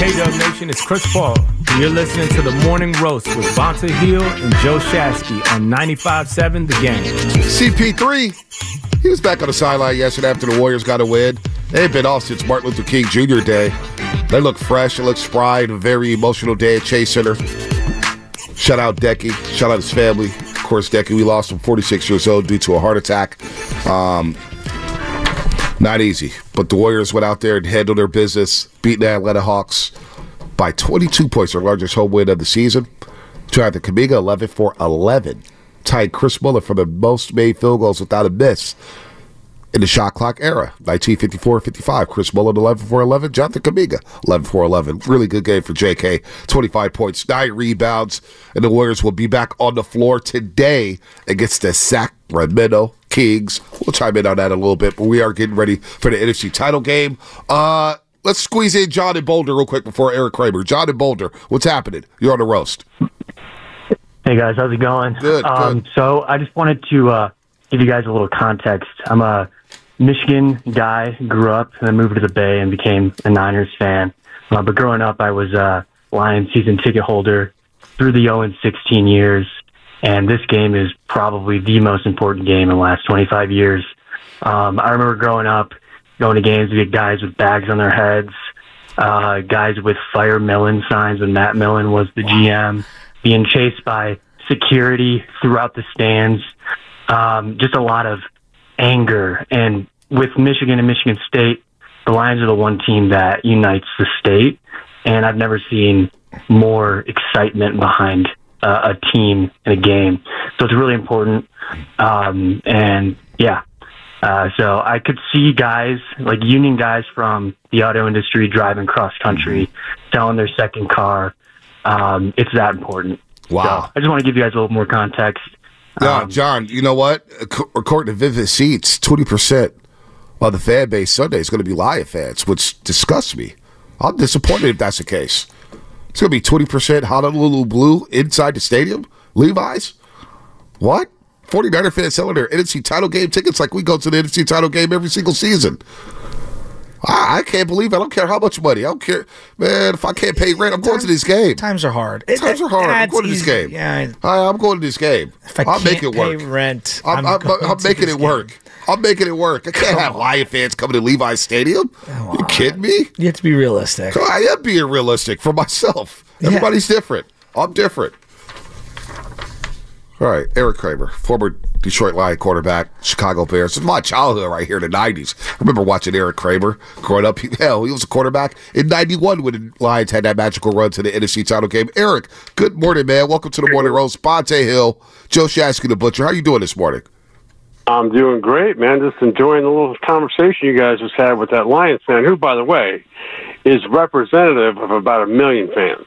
Hey Dub Nation, it's Chris Paul. And you're listening to the Morning Roast with Bonta Hill and Joe Shasky on 95.7 The Game. CP3, he was back on the sideline yesterday after the Warriors got a win. They've been off since Martin Luther King Jr. Day. They look fresh. They look spry. A very emotional day at Chase Center. Shout out Deki. Shout out his family. Of course, Deki, we lost him 46 years old due to a heart attack. Um, not easy. But the Warriors went out there and handled their business, beating the Atlanta Hawks by 22 points, their largest home win of the season. Jonathan Kuminga, 11 for 11. Tied Chris Mullin for the most made field goals without a miss in the shot clock era. 1954-55. Chris Mullin, 11 for 11. Jonathan Kuminga, 11 for 11. Really good game for JK. 25 points, 9 rebounds. And the Warriors will be back on the floor today against the Sacramento Kings. We'll chime in on that a little bit, but we are getting ready for the NFC title game. Uh, let's squeeze in John and Boulder real quick before Erik Kramer. John and Boulder, what's happening? You're on the roast. Hey guys, how's it going? Good, Um, so I just wanted to uh, give you guys a little context. I'm a Michigan guy, grew up and then moved to the Bay and became a Niners fan. Uh, but growing up, I was a Lions season ticket holder through the 0 and 16 years. And this game is probably the most important game in the last 25 years. Um, I remember growing up, going to games with guys with bags on their heads, uh, guys with Fire Millen signs when Matt Millen was the GM, being chased by security throughout the stands. Um, just a lot of anger. And with Michigan and Michigan State, the Lions are the one team that unites the state. And I've never seen more excitement behind uh, a team in a game. So it's really important. Um, and yeah, uh, so I could see guys like union guys from the auto industry driving cross country, selling their second car. Um, it's that important. Wow. So I just want to give you guys a little more context. Yeah, Um, John, you know what? According to Vivid Seats, 20% of the fan base Sunday is going to be Lion fans, which disgusts me. I'm disappointed if that's the case. It's going to be 20% Honolulu Blue inside the stadium? Levi's? What? 49er fans selling their NFC title game tickets like we go to the NFC title game every single season. I, I can't believe it. I don't care how much money. I don't care. Man, if I can't pay rent, I'm going to this game. Times are hard. It- Times are hard. I'm going to this game. Yeah, I, I'm going to this game. if I I'll can't make it pay work. rent, I'm, I'm, I'm to making it work. I'm making it work. I can't have Lion fans coming to Levi's Stadium. you kidding me? You have to be realistic. I am being realistic for myself. Everybody's different. I'm different. All right, Erik Kramer, former Detroit Lion quarterback, Chicago Bears. It's my childhood right here in the 90s. I remember watching Erik Kramer growing up. He, hell, he was a quarterback in 91 when the Lions had that magical run to the NFC title game. Erik, good morning, man. Welcome to the Morning Roast. Bonta Hill, Joe Shasky, the Butcher. How you doing this morning? I'm doing great, man. Just enjoying the little conversation you guys just had with that Lions fan, who, by the way, is representative of about a million fans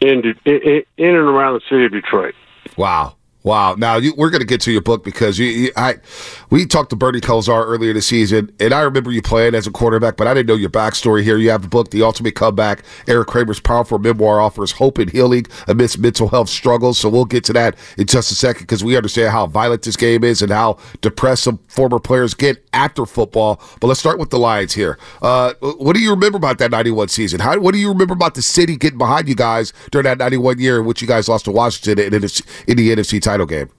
in in, in and around the city of Detroit. Wow. Wow. Now you, we're going to get to your book because you, you, I, we talked to Bernie Kosar earlier this season, and I remember you playing as a quarterback, but I didn't know your backstory. Here you have the book, The Ultimate Comeback. Erik Kramer's powerful memoir offers hope and healing amidst mental health struggles. So we'll get to that in just a second because we understand how violent this game is and how depressed some former players get after football. But let's start with the Lions here. Uh, what do you remember about that '91 season? How, what do you remember about the city getting behind you guys during that '91 year in which you guys lost to Washington in, in, in the NFC title game?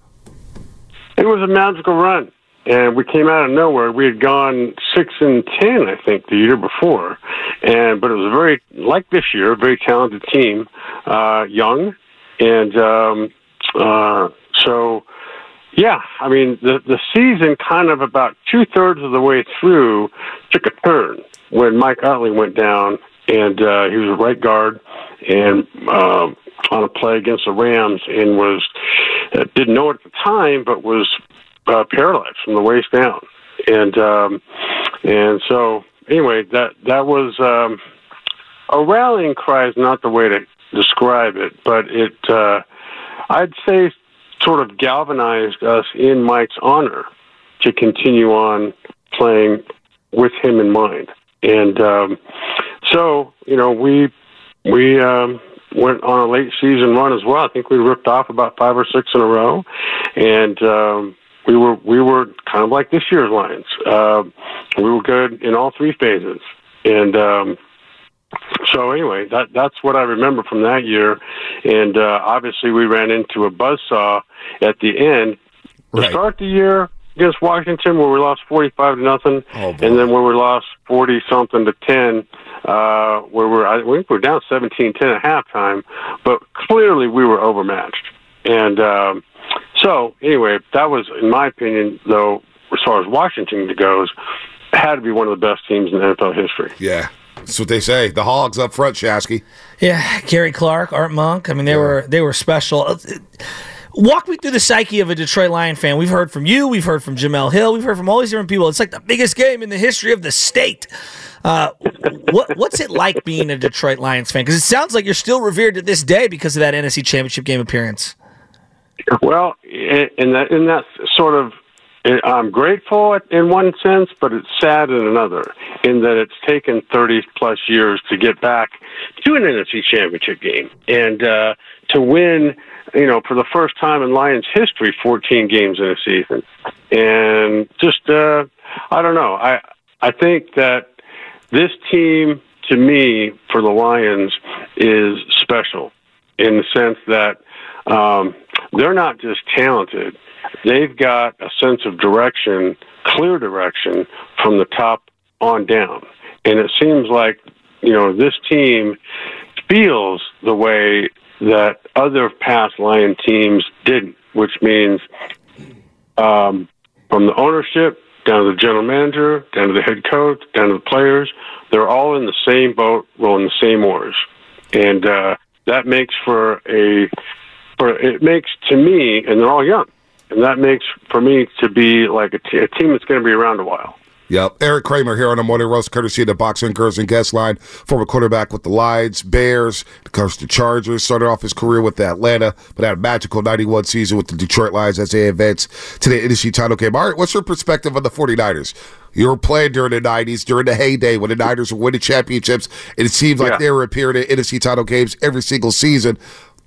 It was a magical run, and we came out of nowhere. We had gone six and ten, I think, the year before, and but it was a very like this year, a very talented team, uh, young, and um, uh, so yeah. I mean, the the season kind of about two thirds of the way through took a turn when Mike Utley went down, and uh, he was a right guard, and. Uh, on a play against the Rams and was uh, didn't know it at the time, but was uh, paralyzed from the waist down, and um, and so anyway, that that was um, a rallying cry is not the way to describe it, but it uh, I'd say sort of galvanized us in Mike's honor to continue on playing with him in mind, and um, so you know we we um, went on a late season run as well. I think we ripped off about five or six in a row, and um, we were we were kind of like this year's Lions. Uh, we were good in all three phases, and um, so anyway, that that's what I remember from that year. And uh, obviously, we ran into a buzzsaw at the end. To Right. start the year against Washington, where we lost forty-five to nothing, Oh, boy. and then where we lost forty something to ten, uh, where we're I think we were down 17-10 at halftime, but clearly we were overmatched. And um, so anyway, that was, in my opinion, though, as far as Washington goes, had to be one of the best teams in NFL history. Yeah. That's what they say. The Hogs up front, Shasky. Yeah, Gary Clark, Art Monk. I mean, they were they were special. Walk me through the psyche of a Detroit Lion fan. We've heard from you. We've heard from Jemele Hill. We've heard from all these different people. It's like the biggest game in the history of the state. Uh, what what's it like being a Detroit Lions fan? Because it sounds like you're still revered to this day because of that NFC Championship game appearance. Well, in that sort of, I'm grateful in one sense, but it's sad in another. In that it's taken 30 plus years to get back to an NFC Championship game and uh, to win. You know, for the first time in Lions history, 14 games in a season, and just uh, I don't know. I I think that this team, to me, for the Lions, is special in the sense that um, they're not just talented; they've got a sense of direction, clear direction from the top on down. And it seems like you know this team feels the way that other past Lion teams didn't, which means um, from the ownership down to the general manager, down to the head coach, down to the players, they're all in the same boat, rowing the same oars, and uh, that makes for a for it makes to me, and they're all young, and that makes for me to be like a, t- a team that's going to be around a while. Yep. Erik Kramer here on the Morning Roast, courtesy of the Boxing Girls and Guest Line. Former quarterback with the Lions, Bears, coached the Chargers, started off his career with the Atlanta, but had a magical 91 season with the Detroit Lions as they advanced to the NFC title game. All right, what's your perspective on the 49ers? You were playing during the 90s, during the heyday when the Niners were winning championships, and it seems like Yeah. they were appearing in NFC title games every single season.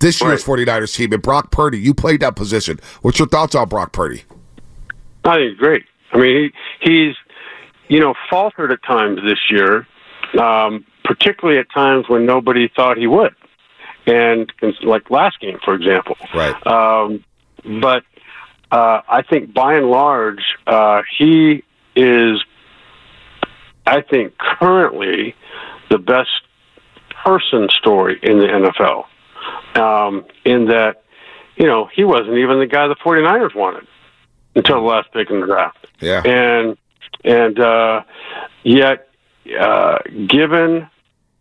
This year's 49ers team and Brock Purdy, you played that position. What's your thoughts on Brock Purdy? I think he's great. I mean, he, he's you know faltered at times this year, um, particularly at times when nobody thought he would, and, and like last game, for example. Right. Um, but uh, I think by and large, uh, he is, I think, currently the best person story in the NFL. Um, in that, you know, he wasn't even the guy the 49ers wanted until the last pick in the draft. Yeah. And and uh, yet, uh, given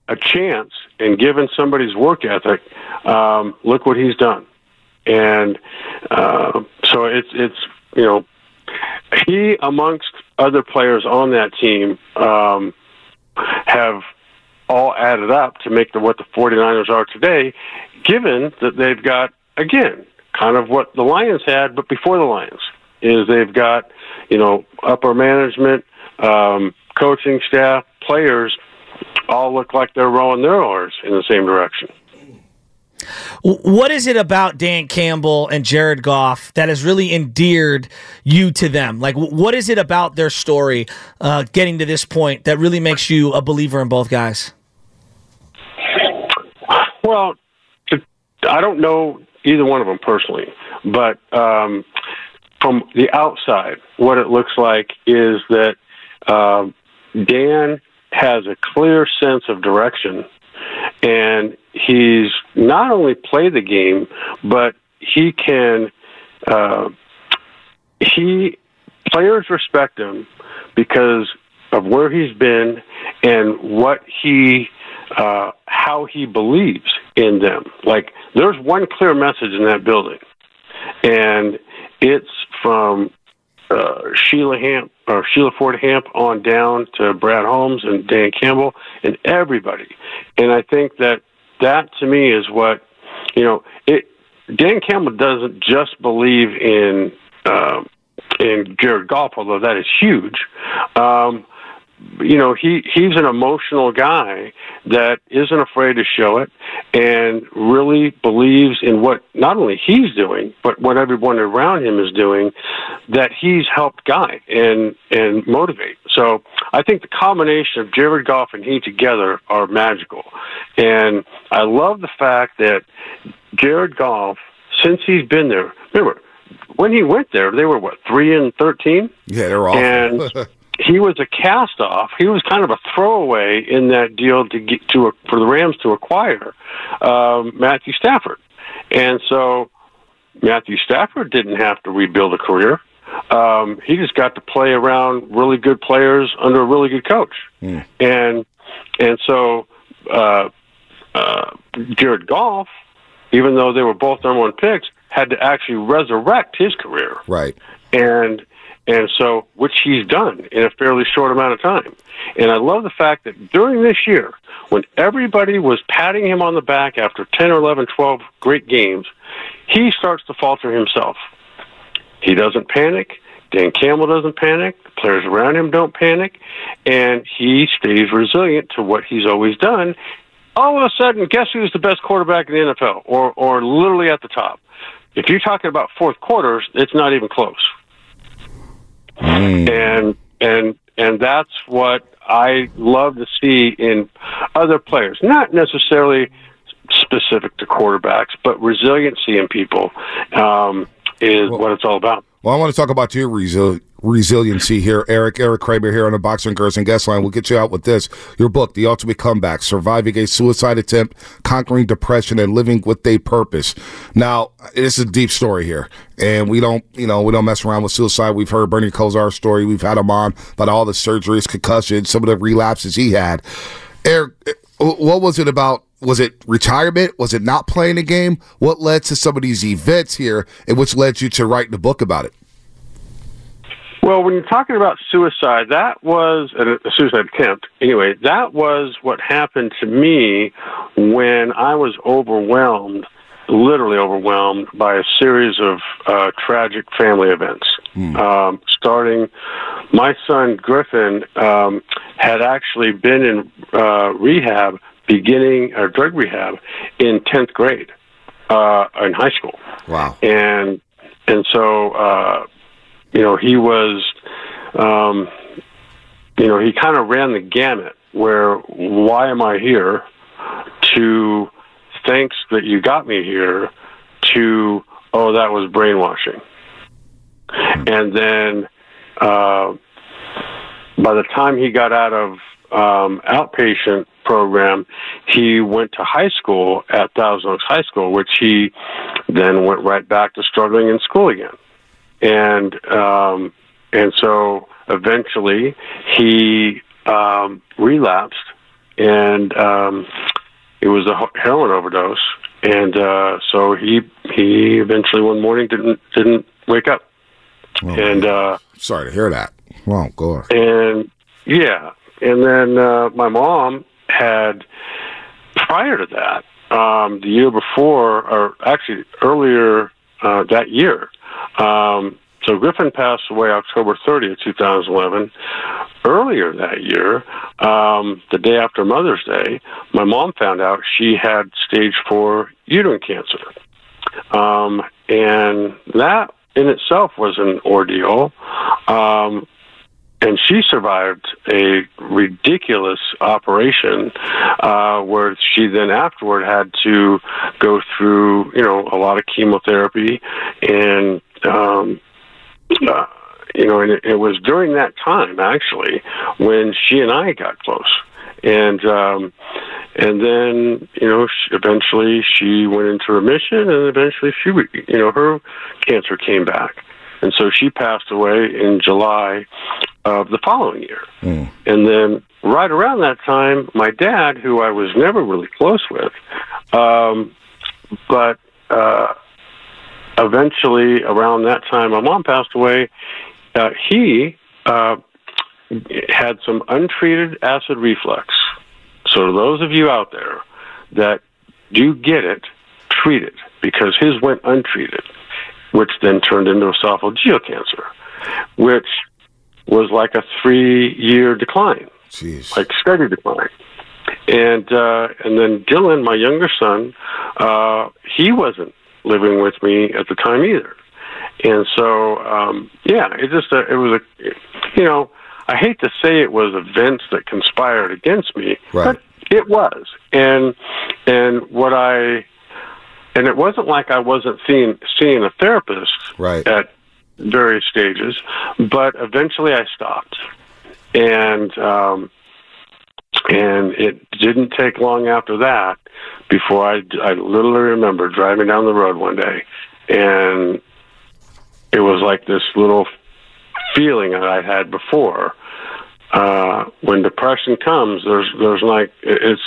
a chance and given somebody's work ethic, um, look what he's done. And uh, so it's it's you know he amongst other players on that team um, have all added up to make what the 49ers are today, given that they've got again kind of what the Lions had, but before the Lions is they've got you know upper management, um, coaching staff, players all look like they're rowing their oars in the same direction. What is it about Dan Campbell and Jared Goff that has really endeared you to them? Like, what is it about their story uh, getting to this point that really makes you a believer in both guys? Well, I don't know either one of them personally, but um, from the outside, what it looks like is that um, Dan has a clear sense of direction, and he's not only play the game, but he can. Uh, he players respect him because of where he's been and what he uh, how he believes in them. Like there's one clear message in that building, and it's from uh, Sheila Hamp or Sheila Ford Hamp on down to Brad Holmes and Dan Campbell and everybody. And I think that that to me is what you know. It Dan Campbell doesn't just believe in um, in Jared Goff, although that is huge. Um, you know he he's an emotional guy that isn't afraid to show it and really believes in what not only he's doing but what everyone around him is doing that he's helped guide and and motivate. So i think the combination of jared goff and he together are magical. And i love the fact that jared goff since he's been there remember when he went there they were what 3 and 13 Yeah, they're awful. and he was a cast off. He was kind of a throwaway in that deal to get to a, for the Rams to acquire um, Matthew Stafford, and so Matthew Stafford didn't have to rebuild a career. Um, he just got to play around really good players under a really good coach, and and so uh, uh, Jared Goff, even though they were both number one picks, had to actually resurrect his career right. and and so which he's done in a fairly short amount of time. And I love the fact that during this year, when everybody was patting him on the back after 10 or 11, 12 great games, he starts to falter himself. He doesn't panic. Dan Campbell doesn't panic. The players around him don't panic. And he stays resilient to what he's always done. All of a sudden, guess who's the best quarterback in the NFL or, or literally at the top? If you're talking about fourth quarters, it's not even close and and and that's what I love to see in other players, not necessarily specific to quarterbacks, but resiliency in people um, is what it's all about. Well, I want to talk about your resil- resiliency here, Erik. Erik Kramer here on the Boxer and Girls and Guest Line. We'll get you out with this. Your book, The Ultimate Comeback Surviving a Suicide Attempt, Conquering Depression, and Living with a Purpose. Now, this is a deep story here, and we don't, you know, we don't mess around with suicide. We've heard Bernie Kosar's story. We've had him on about all the surgeries, concussions, some of the relapses he had. Eric, what was it about? Was it retirement? Was it not playing the game? What led to some of these events here, and which led you to write the book about it? Well, when you're talking about suicide, that was a suicide attempt. Anyway, that was what happened to me when I was overwhelmed, literally overwhelmed by a series of uh, tragic family events. Um, starting, my son Griffin um, had actually been in uh, rehab, beginning or drug rehab, in tenth grade uh, in high school Wow. and and so uh, you know he was um, you know he kind of ran the gamut where why am I here to thanks that you got me here to oh that was brainwashing. And then uh, by the time he got out of um, outpatient program, he went to high school at Thousand Oaks High School, which he then went right back to struggling in school again, and um, and so eventually he um, relapsed, and um, it was a heroin overdose, and uh, so he he eventually one morning didn't didn't wake up, and. Uh, Sorry to hear that. Well, go on. and yeah, and then uh, my mom had prior to that, um, the year before, or actually earlier uh, that year. Um, so Griffin passed away October 30th, 2011. Earlier that year, um, the day after Mother's Day, my mom found out she had stage four uterine cancer. Um, and that in itself was an ordeal. Um, and she survived a ridiculous operation uh, where she then afterward had to go through, you know, a lot of chemotherapy and, um, uh, you know, and it, it was during that time actually when she and I got close, and um, and then you know she, eventually she went into remission, and eventually she, you know, her cancer came back, and so she passed away in July of the following year. And then right around that time, my dad, who I was never really close with, um, but uh, eventually around that time, my mom passed away. uh, he uh, had some untreated acid reflux. So, those of you out there that do get it, treat it because his went untreated, which then turned into esophageal cancer, which was like a three year decline, Jeez. like steady decline. And uh, and then Dylan, my younger son, uh, he wasn't living with me at the time either. And so, um, yeah, it just uh, it was a, you know, I hate to say it was events that conspired against me, Right. but it was. And and what I and it wasn't like I wasn't seeing seeing a therapist Right. at various stages, but eventually I stopped, and um, and it didn't take long after that before I I literally remember driving down the road one day, and it was like this little feeling that I had before. Uh, when depression comes, there's there's like it's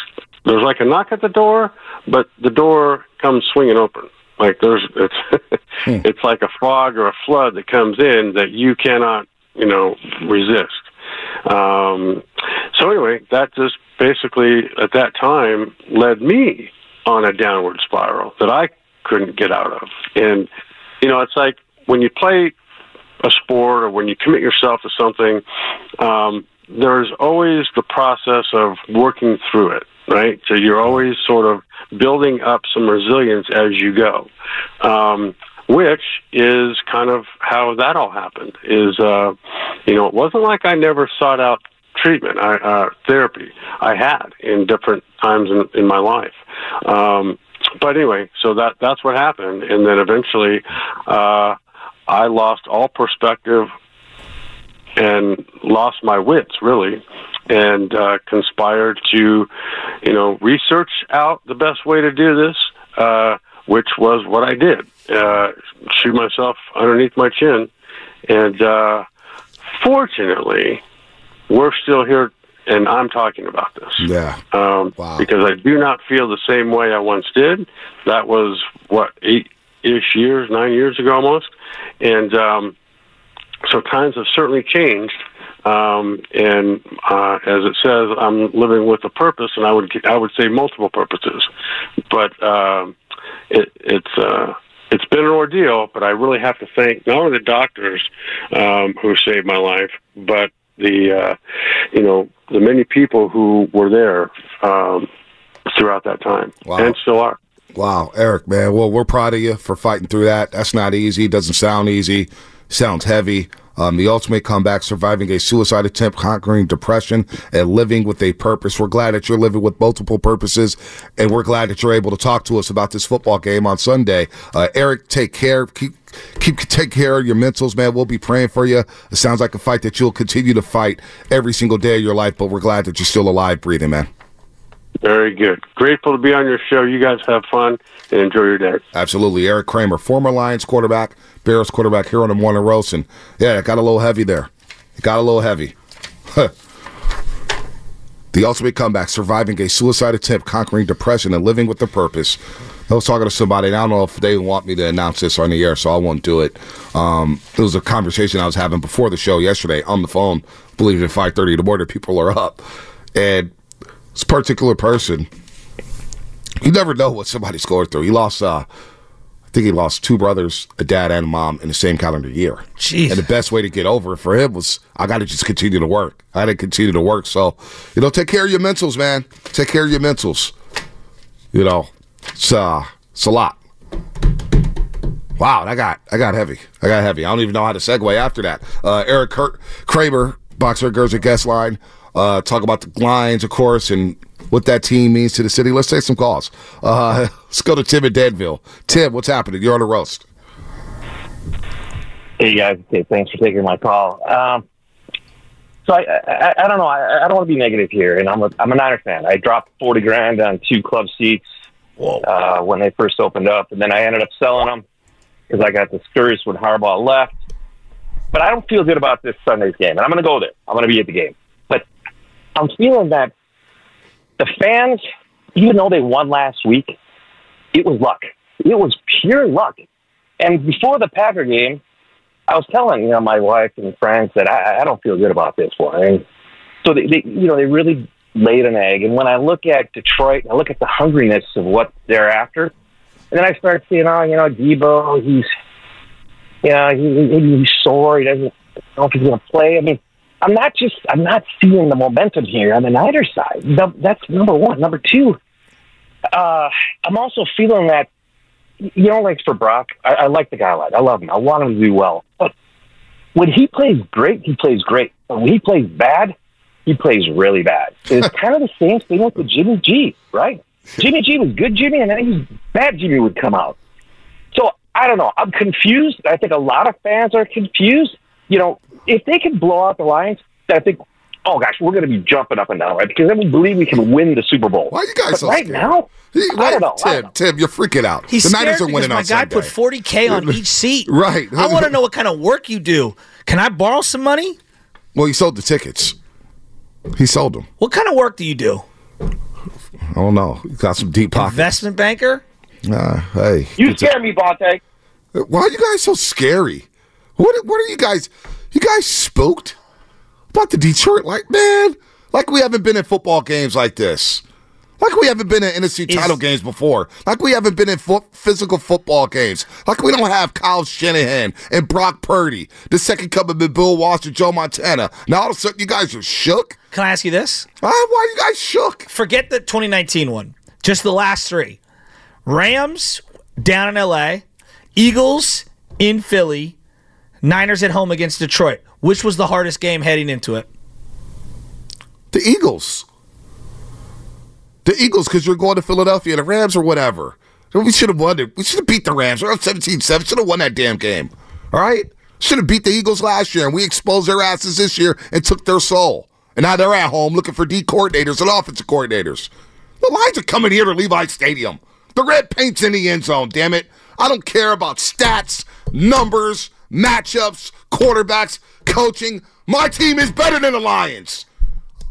there's like a knock at the door, but the door comes swinging open. Like there's it's it's like a fog or a flood that comes in that you cannot you know resist. Um, so anyway, that just basically at that time led me on a downward spiral that I couldn't get out of. And you know, it's like when you play a sport or when you commit yourself to something, um, there's always the process of working through it, right? So you're always sort of building up some resilience as you go, um, which is kind of how that all happened. Is uh, you know, it wasn't like I never sought out treatment, I, uh, therapy. I had in different times in, in my life. Um, but anyway, so that that's what happened, and then eventually, uh, I lost all perspective and lost my wits really and uh, conspired to you know research out the best way to do this uh, which was what i did uh, shoot myself underneath my chin and uh, fortunately we're still here and i'm talking about this Yeah. um, Wow. because I do not feel the same way I once did. That was what eight ish years, nine years ago almost, and um, so times have certainly changed. Um, and uh, as it says, I'm living with a purpose, and I would I would say multiple purposes, but um, it, it's. Uh, it's been an ordeal, but I really have to thank not only the doctors um, who saved my life, but the uh, you know the many people who were there um, throughout that time Wow. and still are. Wow, Erik, man. Well, we're proud of you for fighting through that. That's not easy. Doesn't sound easy. Sounds heavy. Um, the ultimate comeback, surviving a suicide attempt, conquering depression, and living with a purpose. We're glad that you're living with multiple purposes, and we're glad that you're able to talk to us about this football game on Sunday. Uh, Erik, take care. Keep keep take care of your mentals, man. We'll be praying for you. It sounds like a fight that you'll continue to fight every single day of your life, but we're glad that you're still alive, breathing, man. Very good. Grateful to be on your show. You guys have fun and enjoy your day. Absolutely. Erik Kramer, former Lions quarterback, Bears quarterback here on the morning roast. And yeah, it got a little heavy there. It got a little heavy. the ultimate comeback, surviving a suicide attempt, conquering depression, and living with a purpose. I was talking to somebody, and I don't know if they want me to announce this on the air, so I won't do it. Um, it was a conversation I was having before the show yesterday on the phone. Believe it, at 5.30 in the morning, people are up. And this particular person, you never know what somebody's going through. He lost, uh, I think he lost two brothers, a dad and a mom in the same calendar year. Jeez. And the best way to get over it for him was I got to just continue to work. I got to continue to work. So, you know, take care of your mentals, man. Take care of your mentals. You know, it's uh, it's a lot. Wow, I got I got heavy. I got heavy. I don't even know how to segue after that. Uh, Erik Kurt Kramer, boxer, girls at guest line. Uh, talk about the lines, of course, and what that team means to the city. Let's take some calls. Uh, let's go to Tim in Danville. Tim, what's happening? You're on the roast. Hey guys, thanks for taking my call. Um, so I, I, I don't know. I, I don't want to be negative here, and I'm a, I'm a Niner fan. I dropped forty grand on two club seats uh, when they first opened up, and then I ended up selling them because I got discouraged when Harbaugh left. But I don't feel good about this Sunday's game, and I'm going to go there. I'm going to be at the game, I'm feeling that the fans, even though they won last week, it was luck. It was pure luck. And before the Packer game, I was telling you know my wife and friends that I, I don't feel good about this one, and so they, they you know they really laid an egg. And when I look at Detroit, I look at the hungriness of what they're after, and then I start seeing, oh, you know, Deebo, he's, you know, he, he, he's sore. He doesn't know if he's going to play. I mean, I'm not just, I'm not seeing the momentum here on the Niners side. The, that's number one. Number two, uh, I'm also feeling that, you know, like for Brock, I, I like the guy a lot. I love him. I want him to do well. But when he plays great, he plays great. But when he plays bad, he plays really bad. It's kind of the same thing with the Jimmy G, right? Jimmy G was good Jimmy, and then he's bad Jimmy would come out. So I don't know. I'm confused. I think a lot of fans are confused. You know, if they can blow out the Lions, I think, oh gosh, we're going to be jumping up and down, right? Because then we believe we can win the Super Bowl. Why are you guys but so right scared? now? He- I don't know. I Tim, don't know. Tim, you're freaking out. He's the Niners scared are winning because my on guy Sunday. put 40K on each seat. Right. I want to know what kind of work you do. Can I borrow some money? Well, he sold the tickets. He sold them. What kind of work do you do? I don't know. He got some deep pockets. Investment banker? Uh, hey, You it's a- scare me, Bonta. why are you guys so scary? What? What are you guys? You guys spooked about the Detroit? Like, man, like we haven't been in football games like this. Like we haven't been in NFC Is- title games before. Like we haven't been in fo- physical football games. Like we don't have Kyle Shanahan and Brock Purdy, the second coming of Bill Walsh and Joe Montana. Now all of a sudden you guys are shook. Can I ask you this? Uh, why are you guys shook? Forget the 2019 one. Just the last three. Rams down in LA, Eagles in Philly, Niners at home against Detroit. Which was the hardest game heading into it? The Eagles. The Eagles, because you're going to Philadelphia, the Rams or whatever. We should have won it. We should have beat the Rams. We're up 17 7. Should have won that damn game. All right? Should have beat the Eagles last year, and we exposed their asses this year and took their soul. And now they're at home looking for D coordinators and offensive coordinators. The Lions are coming here to Levi Stadium. The red paint's in the end zone, damn it. I don't care about stats, numbers, matchups, quarterbacks, coaching. My team is better than the Lions.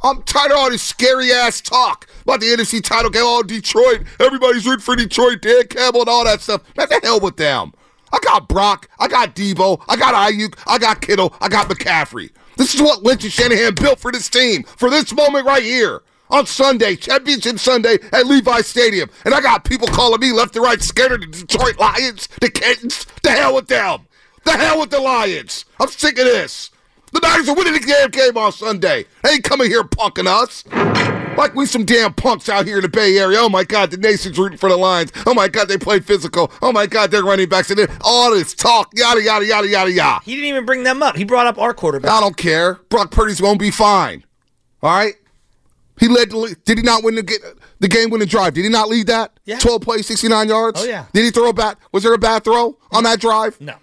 I'm tired of all this scary ass talk about the NFC title game. Oh, Detroit. Everybody's rooting for Detroit. Dan Campbell and all that stuff. Man, the hell with them. I got Brock. I got Deebo. I got Aiyuk. I got Kittle. I got McCaffrey. This is what Lynch and Shanahan built for this team, for this moment right here. On Sunday, Championship Sunday at Levi Stadium. And I got people calling me left and right scared of the Detroit Lions, the Kittens. The hell with them. The hell with the Lions. I'm sick of this. The Niners are winning the damn game on Sunday. They ain't coming here punking us. Like we some damn punks out here in the Bay Area. Oh my God, the nation's rooting for the Lions. Oh my God, they play physical. Oh my God, they're running backs and all this talk, yada yada yada yada yada. He didn't even bring them up. He brought up our quarterback. I don't care. Brock Purdy's gonna be fine. All right. He led. The, did he not win the, the game winning drive? Did he not lead that? Yeah. Twelve plays, sixty nine yards. Oh, yeah. Did he throw a bat? Was there a bad throw on that drive? No.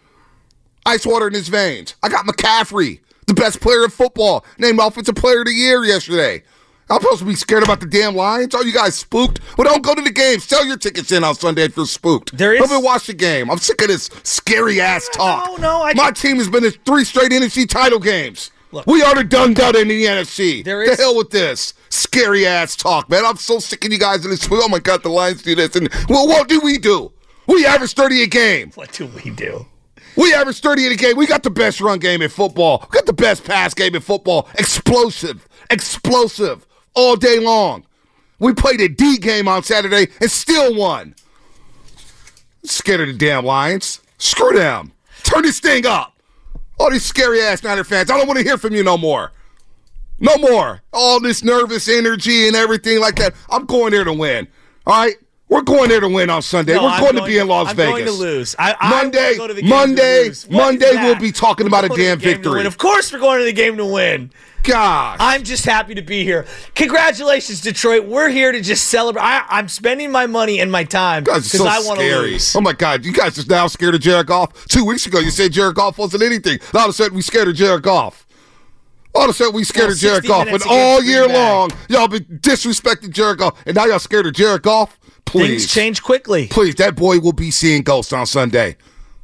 Ice water in his veins. I got McCaffrey, the best player in football, named Offensive Player of the Year yesterday. I'm supposed to be scared about the damn Lions? Are you guys spooked? Well, don't go to the game. Sell your tickets in on Sunday if you're spooked. There is- Come and watch the game. I'm sick of this scary ass talk. no, no, I- My team has been in three straight NFC title games. Look. we are the done done in the NFC. There the hell with this scary ass talk, man. I'm so sick of you guys in this. Oh my god, the Lions do this, and well, what do we do? We average 30 a game. What do we do? We average 30 in a game. We got the best run game in football. We got the best pass game in football. Explosive, explosive all day long. We played a D game on Saturday and still won. Scared of the damn Lions. Screw them. Turn this thing up. All these scary ass Niner fans. I don't want to hear from you no more. No more. All this nervous energy and everything like that. I'm going there to win. All right? We're going there to win on Sunday. No, We're I'm going, to be in Las I'm Vegas. going to lose. I- I Monday, will go to the game to Monday. Monday we'll be talking about a going damn the game to victory. Of course, we're going to the game to win. God, I'm just happy to be here. Congratulations, Detroit. We're here to just celebrate. I, I'm spending my money and my time because so I want to lose. Oh my God, you guys are now scared of Jared Goff. Two weeks ago, you said Jared Goff wasn't anything. Now all of a sudden, we scared of Jared Goff. All of a sudden, we scared Well, of Jared 60 Goff. But all year long, y'all been disrespecting Jared Goff, and now y'all scared of Jared Goff. Please, Things change quickly. please, that boy will be seeing ghosts on Sunday.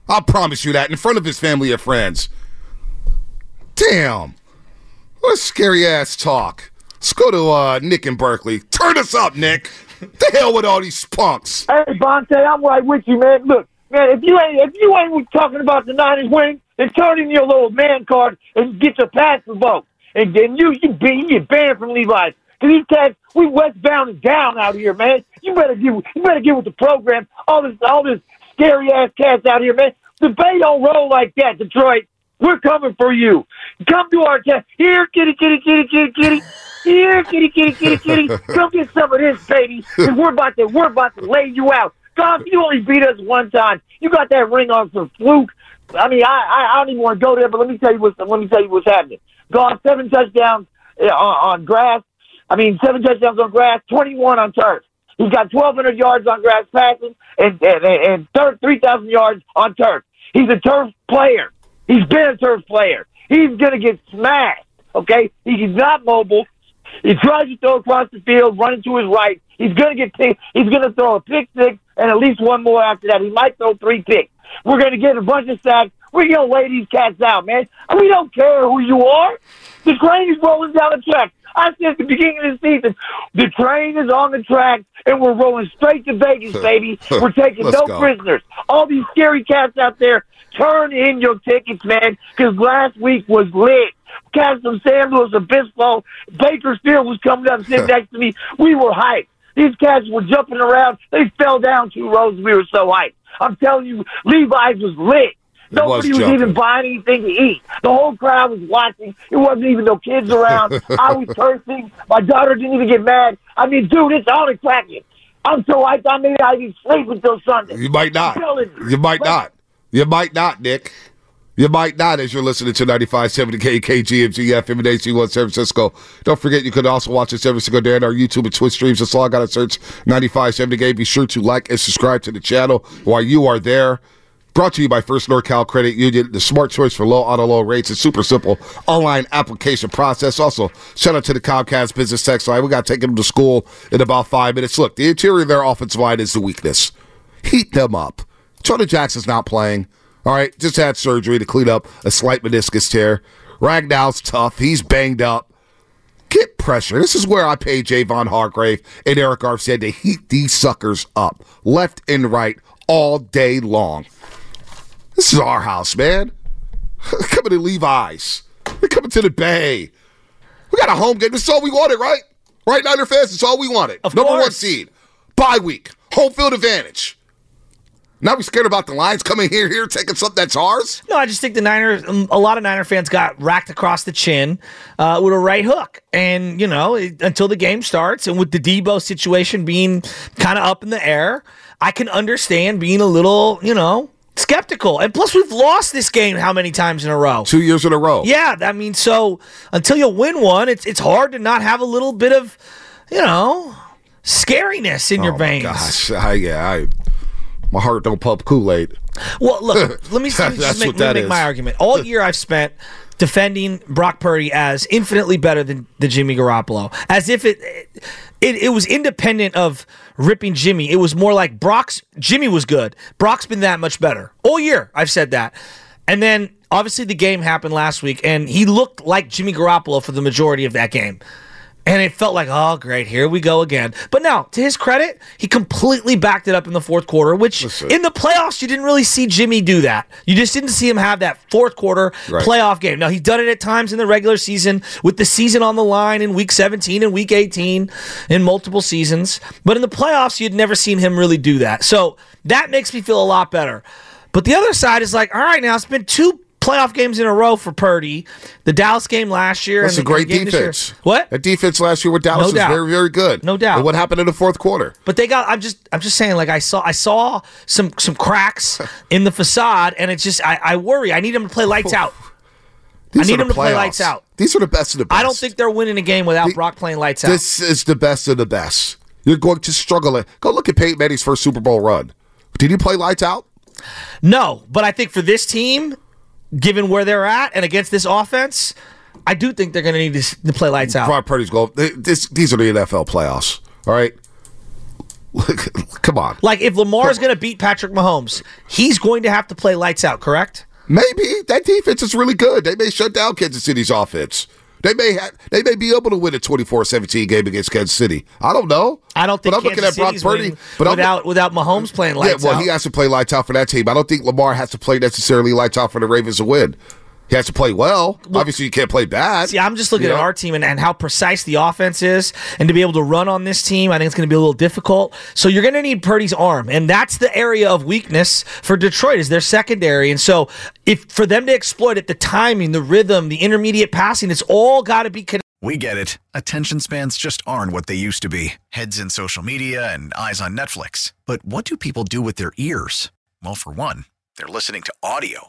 I promise you that in front of his family and friends. Damn, what scary ass talk. Let's go to uh, Nick and Berkeley. Turn us up, Nick. the hell with all these punks. Hey, Bonta, I'm right with you, man. Look, man, if you ain't if you ain't talking about the Niners winning, then turn in your little man card and get your pass revoked. And then you you be you get banned from Levi's. Cause these cats, we westbound and down out here, man. You better get you better get with the program. All this all this scary ass cats out here, man. The Bay don't roll like that, Detroit. We're coming for you. Come to our town. Here, kitty, kitty, kitty, kitty, kitty. Here, kitty, kitty, kitty, kitty. Come get some of this, baby. We're about to we're about to lay you out. God, you only beat us one time. You got that ring on some fluke. I mean, I, I, I don't even want to go there, but let me tell you what's let me tell you what's happening. Gone seven touchdowns uh, on, on grass. I mean, seven touchdowns on grass, twenty-one on turf. He's got twelve hundred yards on grass passing and and, and three thousand yards on turf. He's a turf player. He's been a turf player. He's gonna get smashed. Okay, he's not mobile. He tries to throw across the field, running to his right. He's gonna get picked. He's gonna throw a pick six and at least one more after that. He might throw three picks. We're gonna get a bunch of sacks. We're gonna lay these cats out, man. We don't care who you are. The train is rolling down the track. I said at the beginning of the season, the train is on the track and we're rolling straight to Vegas, baby. We're taking no go. prisoners. All these scary cats out there, turn in your tickets, man, because last week was lit. Cats from San Luis Obispo, Bakersfield was coming up sitting next to me. We were hyped. These cats were jumping around. They fell down two rows. We were so hyped. I'm telling you, Levi's was lit. Nobody was, jumping. even buying anything to eat. The whole crowd was watching. It wasn't even no kids around. I was cursing. My daughter didn't even get mad. I mean, dude, it's on the cracking. I'm so hyped. I maybe I even sleep until Sunday. You might not. You might But- not. You might not, Nick. You might not as you're listening to 95.7 KKGMG FM and AC1 San Francisco. Don't forget you can also watch us every single day on our YouTube and Twitch streams. Just log on and search 95.7 The Game. Be sure to like and subscribe to the channel while you are there. Brought to you by First NorCal Credit Union, the smart choice for low auto loan rates. It's super simple online application process. Also, shout out to the Comcast business text line. We got to take them to school in about five minutes. Look, the interior of their offensive line is the weakness. Heat them up. Jonah Jackson's not playing. All right, just had surgery to clean up a slight meniscus tear. Ragnow's tough. He's banged up. Get pressure. This is where I pay Javon Hargrave and Arik Armstead to heat these suckers up, left and right, all day long. This is our house, man. coming to Levi's. We're coming to the Bay. We got a home game. This is all we wanted, right? Right, Niner fans? It's all we wanted. Of Number one seed. Bye week. Home field advantage. Now we scared about the Lions coming here, here, taking something that's ours? No, I just think the Niners, a lot of Niner fans got racked across the chin uh, with a right hook. And, you know, it- until the game starts, and with the Deebo situation being kind of up in the air, I can understand being a little, you know, skeptical. And plus, we've lost this game how many times in a row? Two years in a row. Yeah, I mean, so until you win one, it's it's hard to not have a little bit of, you know, scariness in your Oh, my veins. Gosh, I, yeah, I, my heart don't pump Kool Aid. Well, look, let me, let me just make, let me make my argument. All year I've spent defending Brock Purdy as infinitely better than the Jimmy Garoppolo, as if it, it it was independent of ripping Jimmy. It was more like Brock's Jimmy was good. Brock's been that much better all year. I've said that, and then obviously the game happened last week, and he looked like Jimmy Garoppolo for the majority of that game. And it felt like, oh, great, here we go again. But now, to his credit, he completely backed it up in the fourth quarter, which Listen. in the playoffs, you didn't really see Jimmy do that. You just didn't see him have that fourth quarter Right. playoff game. Now, he's done it at times in the regular season with the season on the line in week 17 and week 18 in multiple seasons. But in the playoffs, you'd never seen him really do that. So that makes me feel a lot better. But the other side is like, all right, now it's been two playoff games in a row for Purdy. The Dallas game last year. That's a great defense. What? That defense last year with Dallas No was doubt. very, very good. No doubt. And what happened in the fourth quarter? But they got. I'm just. I'm just saying. Like I saw. I saw some some cracks in the facade, and it's just. I, I worry. I need them to play lights out. These need are the him to play lights out. These are the best of the best. I don't think they're winning a game without The- Brock playing lights out. This is the best of the best. You're going to struggle. It. Go look at Peyton Manning's first Super Bowl run. Did he play lights out? no, but I think for this team, given where they're at and against this offense, I do think they're going to need to, play lights out. Brock Purdy's goal. This, these are the NFL playoffs. All right. Come on. Like if Lamar's going to beat Patrick Mahomes, he's going to have to play lights out. Correct? Maybe that defense is really good. They may shut down Kansas City's offense. They may have, they may be able to win a 24-17 game against Kansas City. I don't know. I don't think But I'm looking at Brock City's Purdy. But I'm- without without Mahomes playing Yeah, well, out. he has to play lights out for that team. I don't think Lamar has to play necessarily lights out for the Ravens to win. He has to play well. Obviously, you can't play bad. See, I'm just looking at know? our team and, and how precise the offense is, and to be able to run on this team, I think it's going to be a little difficult. So you're going to need Purdy's arm, and that's the area of weakness for Detroit is their secondary. And so, if for them to exploit it, the timing, the rhythm, the intermediate passing, it's all got to be connected. We get it. Attention spans just aren't what they used to be heads in social media and eyes on Netflix. But what do people do with their ears? Well, for one, they're listening to audio.